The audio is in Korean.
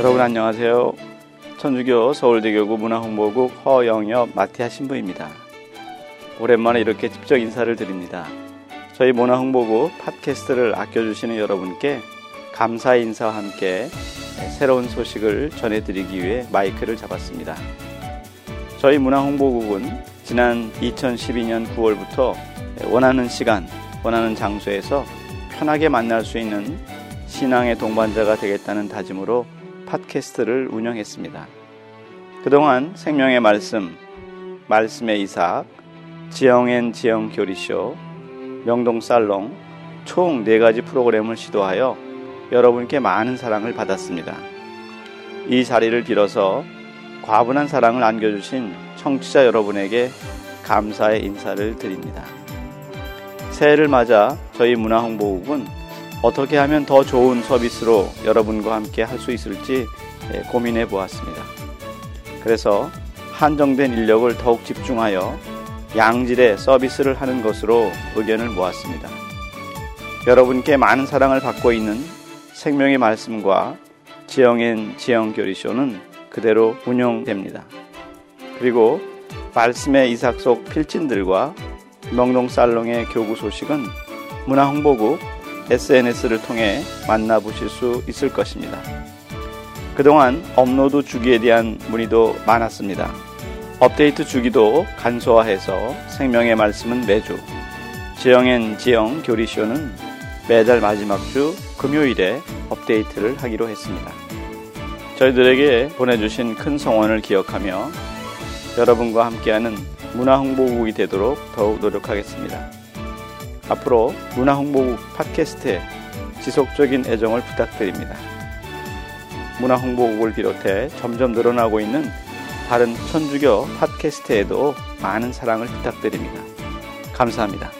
여러분 안녕하세요. 천주교 서울대교구 문화홍보국 허영엽 마티아 신부입니다. 오랜만에 이렇게 직접 인사를 드립니다. 저희 문화홍보국 팟캐스트를 아껴주시는 여러분께 감사 인사와 함께 새로운 소식을 전해드리기 위해 마이크를 잡았습니다. 저희 문화홍보국은 지난 2012년 9월부터 원하는 시간, 원하는 장소에서 편하게 만날 수 있는 신앙의 동반자가 되겠다는 다짐으로 팟캐스트를 운영했습니다. 그동안 생명의 말씀, 말씀의 이삭, 지영앤 지영 교리쇼, 명동 살롱 총 네 가지 프로그램을 시도하여 여러분께 많은 사랑을 받았습니다. 이 자리를 빌어서 과분한 사랑을 안겨주신 청취자 여러분에게 감사의 인사를 드립니다. 새해를 맞아 저희 문화홍보국은 어떻게 하면 더 좋은 서비스로 여러분과 함께 할 수 있을지 예, 고민해 보았습니다. 그래서 한정된 인력을 더욱 집중하여 양질의 서비스를 하는 것으로 의견을 모았습니다. 여러분께 많은 사랑을 받고 있는 생명의 말씀과 지영앤 지영교리쇼는 그대로 운영됩니다. 그리고 말씀의 이삭 속 필진들과 명동 살롱의 교구 소식은 문화홍보국 SNS를 통해 만나보실 수 있을 것입니다. 그동안 업로드 주기에 대한 문의도 많았습니다. 업데이트 주기도 간소화해서 생명의 말씀은 매주, 지영앤 지영 교리쇼는 매달 마지막 주 금요일에 업데이트를 하기로 했습니다. 저희들에게 보내주신 큰 성원을 기억하며 여러분과 함께하는 문화 홍보국이 되도록 더욱 노력하겠습니다. 앞으로 문화홍보국 팟캐스트에 지속적인 애정을 부탁드립니다. 문화홍보국을 비롯해 점점 늘어나고 있는 다른 천주교 팟캐스트에도 많은 사랑을 부탁드립니다. 감사합니다.